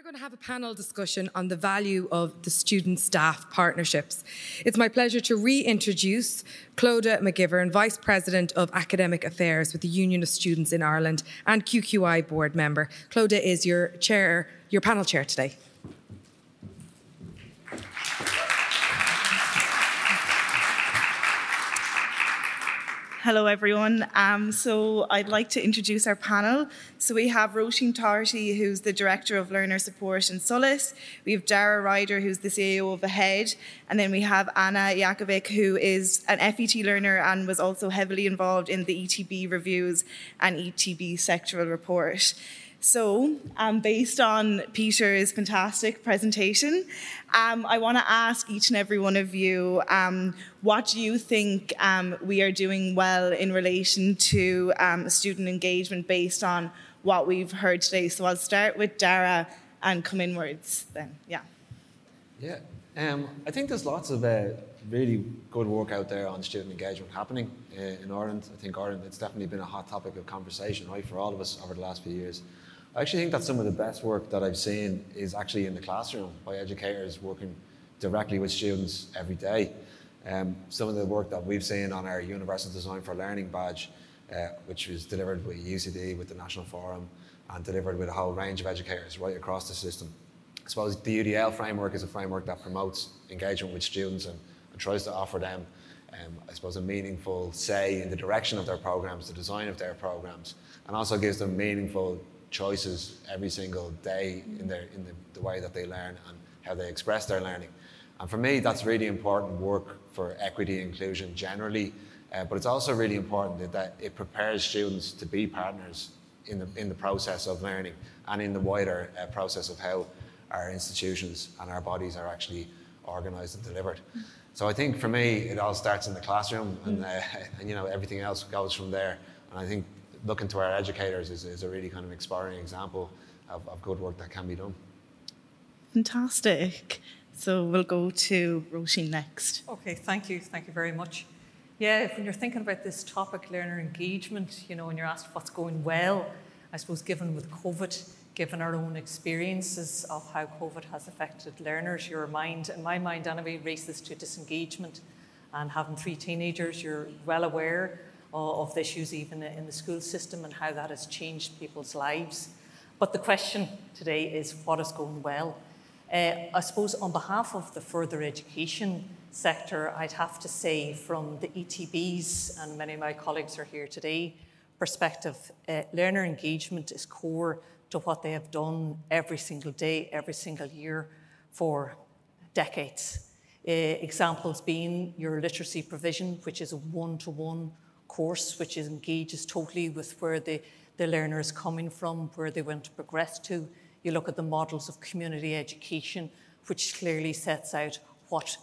now going to have a panel discussion on the value of the student staff partnerships. It's my pleasure to reintroduce Clodagh McGivern, Vice President of Academic Affairs with the Union of Students in Ireland and QQI board member. Clodagh is your chair, your panel chair today. Hello, everyone. Um, so I'd like to introduce our panel. So we have Roisin Doherty, who's the Director of Learner Support in SOLAS. We have Dara Ryder, who's the CEO of AHEAD. And then we have Anna Jakovic, who is an FET learner and was also heavily involved in the ETB reviews and ETB sectoral report. So, um, based on Peter's fantastic presentation, um, I want to ask each and every one of you um, what do you think um, we are doing well in relation to um, student engagement based on what we've heard today? So, I'll start with Dara and come inwards then. Yeah. Yeah, um, I think there's lots of uh, really good work out there on student engagement happening uh, in Ireland. I think Ireland, it's definitely been a hot topic of conversation, right, for all of us over the last few years. I actually think that some of the best work that I've seen is actually in the classroom by educators working directly with students every day. Um, some of the work that we've seen on our Universal Design for Learning badge, uh, which was delivered with UCD, with the National Forum, and delivered with a whole range of educators right across the system. I suppose the UDL framework is a framework that promotes engagement with students and, and tries to offer them, um, I suppose, a meaningful say in the direction of their programs, the design of their programs, and also gives them meaningful choices every single day in, their, in the, the way that they learn and how they express their learning. And for me, that's really important work for equity and inclusion generally, uh, but it's also really important that, that, it prepares students to be partners in the, in the process of learning and in the wider uh, process of how our institutions and our bodies are actually organised and delivered. So I think for me, it all starts in the classroom, and, uh, and you know everything else goes from there. And I think looking to our educators is, is a really kind of inspiring example of, of good work that can be done. Fantastic. So we'll go to Roisin next. Okay, thank you. Thank you very much. Yeah, when you're thinking about this topic, learner engagement, you know, and you're asked what's going well, I suppose given with COVID, given our own experiences of how COVID has affected learners, your mind, in my mind anyway, races to disengagement. And having three teenagers, you're well aware of the issues even in the school system and how that has changed people's lives. But the question today is what is going well? Uh, I suppose on behalf of the further education sector, I'd have to say from the ETBs, and many of my colleagues are here today, perspective, uh, learner engagement is core to what they have done every single day, every single year for decades. Uh, examples being your literacy provision, which is a one-to-one course, which engages totally with where the, the learner is coming from, where they want to progress to. You look at the models of community education, which clearly sets out what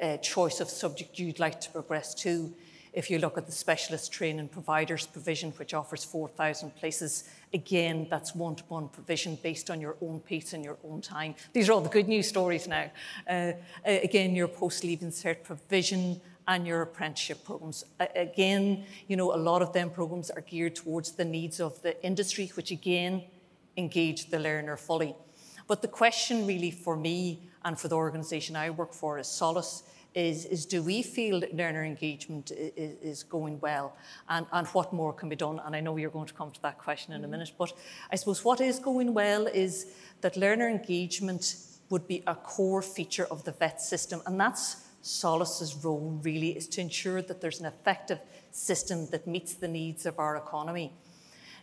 uh, choice of subject you'd like to progress to. If you look at the specialist training providers provision, which offers 4,000 places, again, that's one to one provision based on your own pace and your own time. These are all the good news stories now. Uh, again, your post leaving cert provision and your apprenticeship programs. Again, you know, a lot of them programs are geared towards the needs of the industry, which again engage the learner fully. But the question really for me and for the organisation I work for is SOLAS is, is do we feel that learner engagement is, is, going well and, and what more can be done? And I know you're going to come to that question in a mm-hmm. minute, but I suppose what is going well is that learner engagement would be a core feature of the FET system and that's SOLAS's role really is to ensure that there's an effective system that meets the needs of our economy.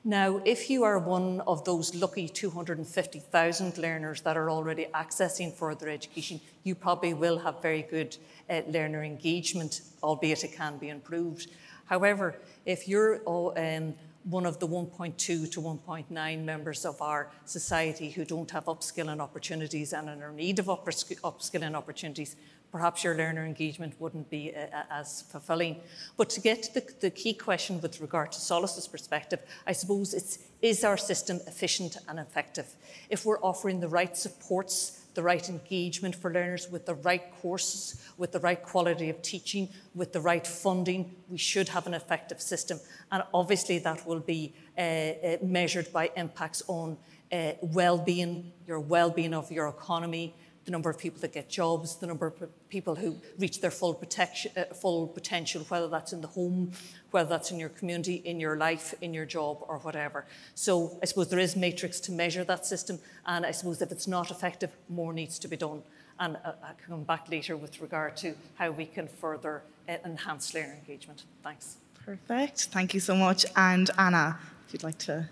Now, if you are one of those lucky 250,000 learners that are already accessing further education, you probably will have very good uh, learner engagement, albeit it can be improved. However, if you're um, one of the 1.2 to 1.9 members of our society who don't have upskilling opportunities and are in need of upskilling opportunities, perhaps your learner engagement wouldn't be uh, uh, as fulfilling. But to get to the, the key question with regard to SOLAS's perspective, I suppose it's is our system efficient and effective? If we're offering the right supports, the right engagement for learners with the right courses, with the right quality of teaching, with the right funding, we should have an effective system. And obviously, that will be uh, uh, measured by impacts on uh, well-being, your well-being of your economy, the number of people that get jobs, the number of people who reach their full, protection, uh, full potential, whether that's in the home, whether that's in your community, in your life, in your job, or whatever. So I suppose there is matrix to measure that system, and I suppose if it's not effective, more needs to be done. And uh, I'll come back later with regard to how we can further uh, enhance learner engagement. Thanks. Perfect. Thank you so much. And Anna, if you'd like to.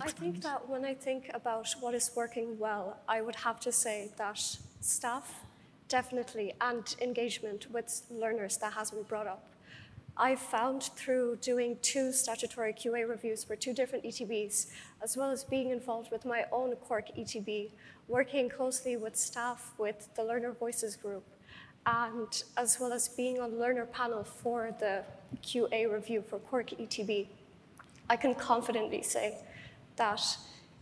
I think that when I think about what is working well, I would have to say that staff, definitely, and engagement with learners that has been brought up. I found through doing two statutory QA reviews for two different ETBs, as well as being involved with my own Cork ETB, working closely with staff with the Learner Voices group, and as well as being on learner panel for the QA review for Cork ETB, I can confidently say that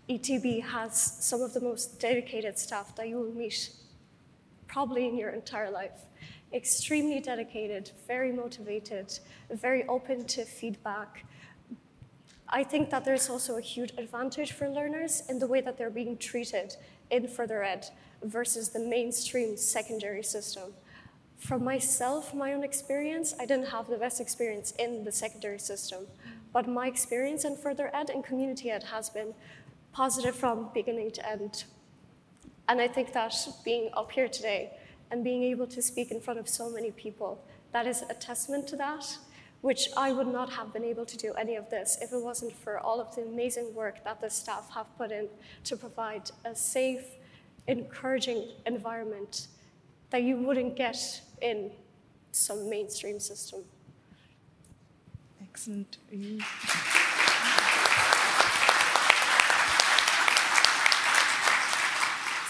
ETB has some of the most dedicated staff that you will meet probably in your entire life. Extremely dedicated, very motivated, very open to feedback. I think that there's also a huge advantage for learners in the way that they're being treated in further ed versus the mainstream secondary system. From myself, my own experience, I didn't have the best experience in the secondary system, but my experience in further ed and community ed has been positive from beginning to end. And I think that being up here today and being able to speak in front of so many people, that is a testament to that, which I would not have been able to do any of this if it wasn't for all of the amazing work that the staff have put in to provide a safe, encouraging environment that you wouldn't get in some mainstream system.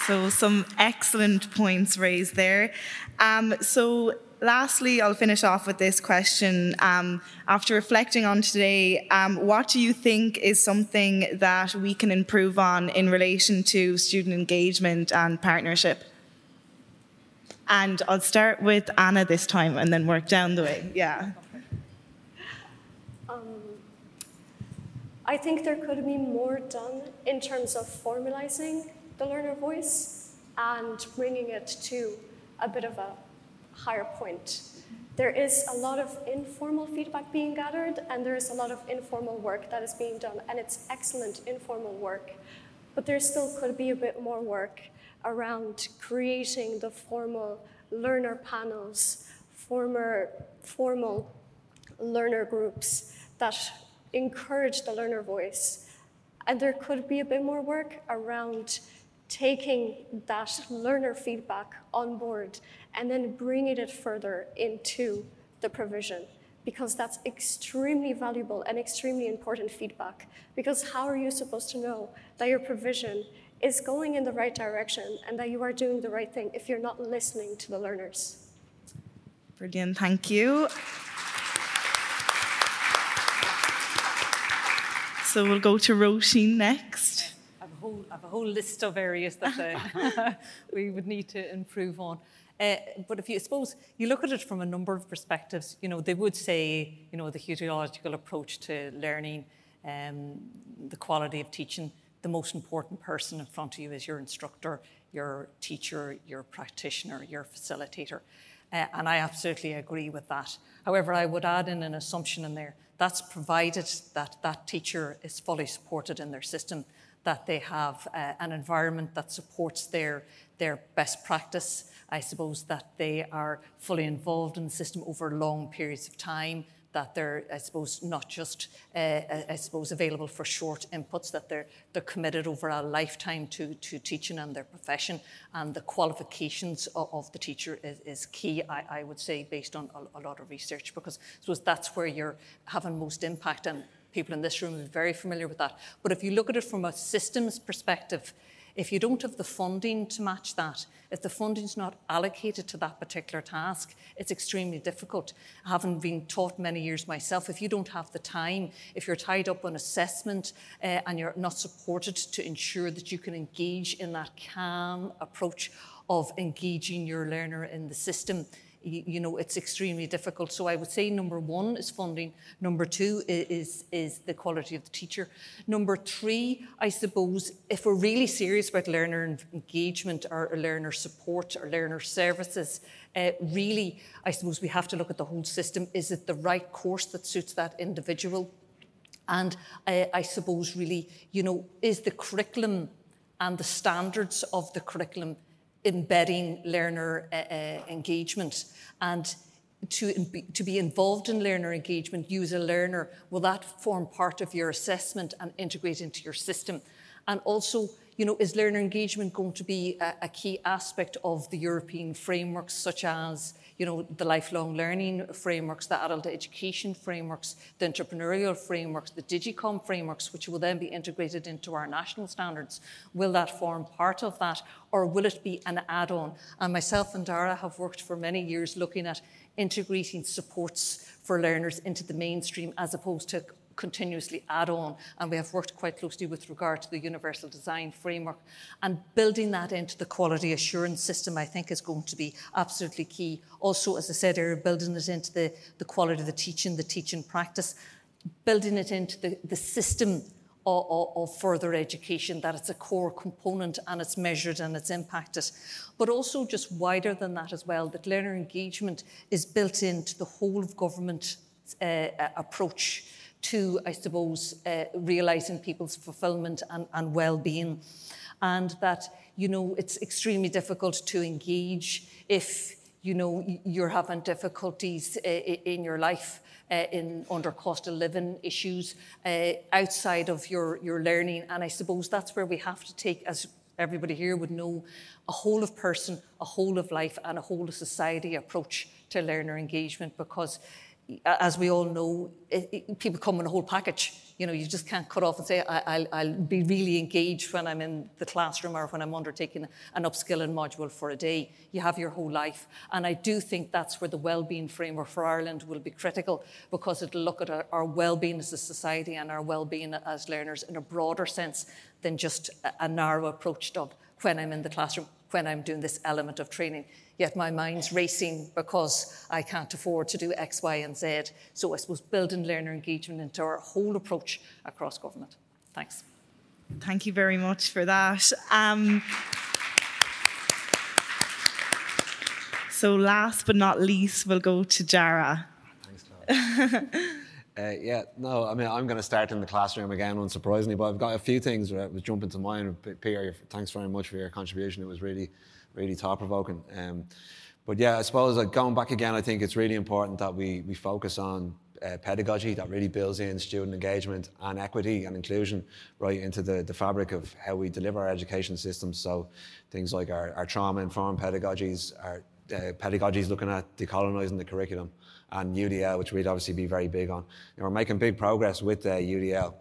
So, some excellent points raised there. Um, so, lastly, I'll finish off with this question. Um, after reflecting on today, um, what do you think is something that we can improve on in relation to student engagement and partnership? And I'll start with Anna this time and then work down the way. Yeah. Um, I think there could be more done in terms of formalizing the learner voice and bringing it to a bit of a higher point. There is a lot of informal feedback being gathered, and there is a lot of informal work that is being done, and it's excellent informal work. But there still could be a bit more work around creating the formal learner panels, former, formal learner groups that encourage the learner voice. And there could be a bit more work around taking that learner feedback on board and then bringing it further into the provision because that's extremely valuable and extremely important feedback. Because how are you supposed to know that your provision is going in the right direction and that you are doing the right thing if you're not listening to the learners. Brilliant, thank you. So we'll go to Roisin next. I have a whole, have a whole list of areas that uh, we would need to improve on. Uh, but if you suppose you look at it from a number of perspectives, you know, they would say, you know, the heliological approach to learning, um, the quality of teaching, the most important person in front of you is your instructor, your teacher, your practitioner, your facilitator. Uh, and I absolutely agree with that. However, I would add in an assumption in there that's provided that that teacher is fully supported in their system, that they have uh, an environment that supports their, their best practice. I suppose that they are fully involved in the system over long periods of time, that they're, I suppose, not just, uh, I suppose, available for short inputs, that they're, they're committed over a lifetime to, to teaching and their profession, and the qualifications of, of the teacher is, is key, I, I, would say, based on a, a, lot of research, because I suppose that's where you're having most impact, and people in this room are very familiar with that. But if you look at it from a systems perspective, if you don't have the funding to match that, if the funding's not allocated to that particular task, it's extremely difficult. Having been taught many years myself, if you don't have the time, if you're tied up on assessment uh, and you're not supported to ensure that you can engage in that calm approach of engaging your learner in the system, you know, it's extremely difficult. So I would say number one is funding. Number two is, is the quality of the teacher. Number three, I suppose, if we're really serious about learner engagement or learner support or learner services, uh, really, I suppose we have to look at the whole system. Is it the right course that suits that individual? And I suppose, really, you know, is the curriculum and the standards of the curriculum embedding learner uh, uh, engagement and to, to be involved in learner engagement, as a learner, will that form part of your assessment and integrate into your system? And also, you know, is learner engagement going to be a, a key aspect of the European frameworks, such as you know, the lifelong learning frameworks, the adult education frameworks, the entrepreneurial frameworks, the DigComp frameworks, which will then be integrated into our national standards. Will that form part of that, or will it be an add on? And myself and Dara have worked for many years looking at integrating supports for learners into the mainstream as opposed to continuously add on. And we have worked quite closely with regard to the universal design framework. And building that into the quality assurance system, I think, is going to be absolutely key. Also, as I said earlier, building it into the, the quality of the teaching, the teaching practice, building it into the, the system of, of, further education, that it's a core component and it's measured and it's impacted. But also, just wider than that as well, that learner engagement is built into the whole of government uh, approach to, I suppose, uh, realizing people's fulfillment and, and well-being. And that, you know, it's extremely difficult to engage if, you know, you're having difficulties uh, in your life. Uh, in under cost of living issues uh, outside of your, your learning. And I suppose that's where we have to take, as everybody here would know, a whole of person, a whole of life, and a whole of society approach to learner engagement because as we all know, it, it, people come in a whole package. You know, you just can't cut off and say, I, will be really engaged when I'm in the classroom or when I'm undertaking an upskilling module for a day. You have your whole life. And I do think that's where the well-being framework for Ireland will be critical because it'll look at our, our well-being as a society and our well-being as learners in a broader sense than just a, a narrow approach of when I'm in the classroom, when I'm doing this element of training yet my mind's racing because I can't afford to do X, Y, and Z. So I suppose building learner engagement into our whole approach across government. Thanks. Thank you very much for that. Um, so last but not least, we'll go to Dara. Thanks, Clodagh. Uh, yeah, no, I mean, I'm going to start in the classroom again, unsurprisingly, but I've got a few things that was jumping to mind. Pierre, thanks very much for your contribution. It was really really thought provoking. Um, but yeah, I suppose like going back again, I think it's really important that we, we focus on uh, pedagogy that really builds in student engagement and equity and inclusion right into the, the fabric of how we deliver our education systems. So things like our, our trauma-informed pedagogies, our uh, pedagogies looking at decolonising the curriculum, and UDL, which we'd obviously be very big on. And we're making big progress with uh, UDL.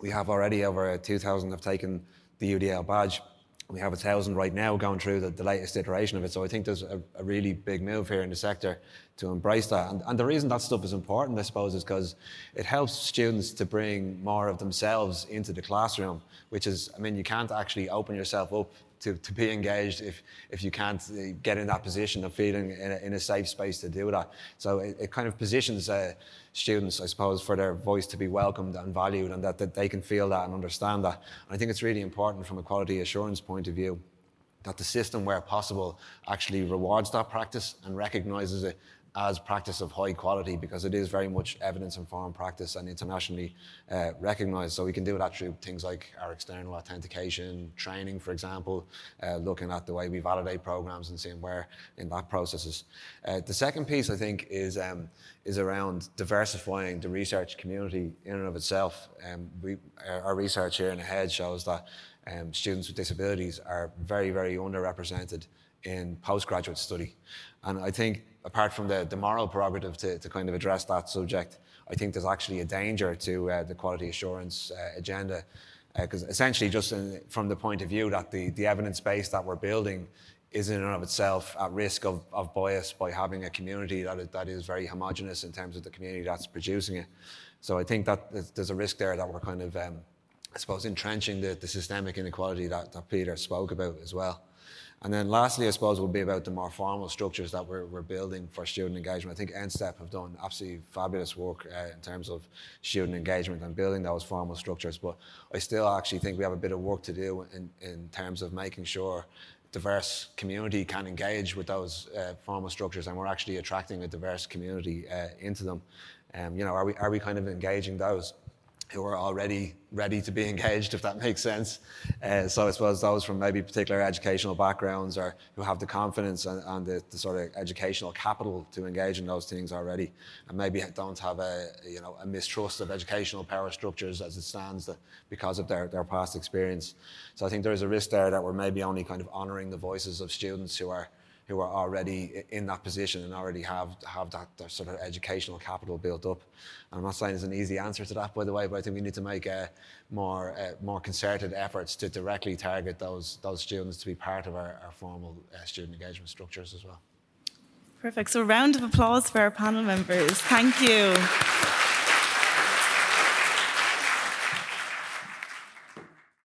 We have already over 2,000 have taken the UDL badge we have a thousand right now going through the, the latest iteration of it. So I think there's a, a, really big move here in the sector to embrace that. And, and the reason that stuff is important, I suppose, is because it helps students to bring more of themselves into the classroom, which is, I mean, you can't actually open yourself up to, to be engaged if, if you can't uh, get in that position of feeling in a, in a safe space to do that. So it, it kind of positions uh, students, I suppose, for their voice to be welcomed and valued and that, that they can feel that and understand that. And I think it's really important from a quality assurance point of view that the system, where possible, actually rewards that practice and recognises it as practice of high quality because it is very much evidence informed practice and internationally uh, recognized. So we can do that through things like our external authentication, training, for example, uh, looking at the way we validate programs and seeing where in that process is. Uh, the second piece, I think, is, um, is around diversifying the research community in and of itself. Um, we, our, research here in AHEAD shows that um, students with disabilities are very, very underrepresented in postgraduate study. And I think apart from the, the moral prerogative to, to kind of address that subject, I think there's actually a danger to uh, the quality assurance uh, agenda. Because uh, essentially, just in, from the point of view that the, the evidence base that we're building is in and of itself at risk of, of bias by having a community that is, that is very homogenous in terms of the community that's producing it. So I think that there's a risk there that we're kind of um, I suppose, entrenching the, the systemic inequality that, that Peter spoke about as well. And then lastly, I suppose, will be about the more formal structures that we're, we're building for student engagement. I think NSTEP have done absolutely fabulous work uh, in terms of student engagement and building those formal structures. But I still actually think we have a bit of work to do in, in terms of making sure diverse community can engage with those uh, formal structures and we're actually attracting a diverse community uh, into them. Um, you know, are we, are we kind of engaging those? Who are already ready to be engaged, if that makes sense. Uh, so I suppose those from maybe particular educational backgrounds or who have the confidence and, and the, the, sort of educational capital to engage in those things already, and maybe don't have a you know a mistrust of educational power structures as it stands because of their, their past experience. So I think there is a risk there that we're maybe only kind of honouring the voices of students who are who are already in that position and already have have that, that sort of educational capital built up. And I'm not saying there's an easy answer to that, by the way, but I think we need to make uh, more uh, more concerted efforts to directly target those those students to be part of our, our formal uh, student engagement structures as well. Perfect. So, round of applause for our panel members. Thank you.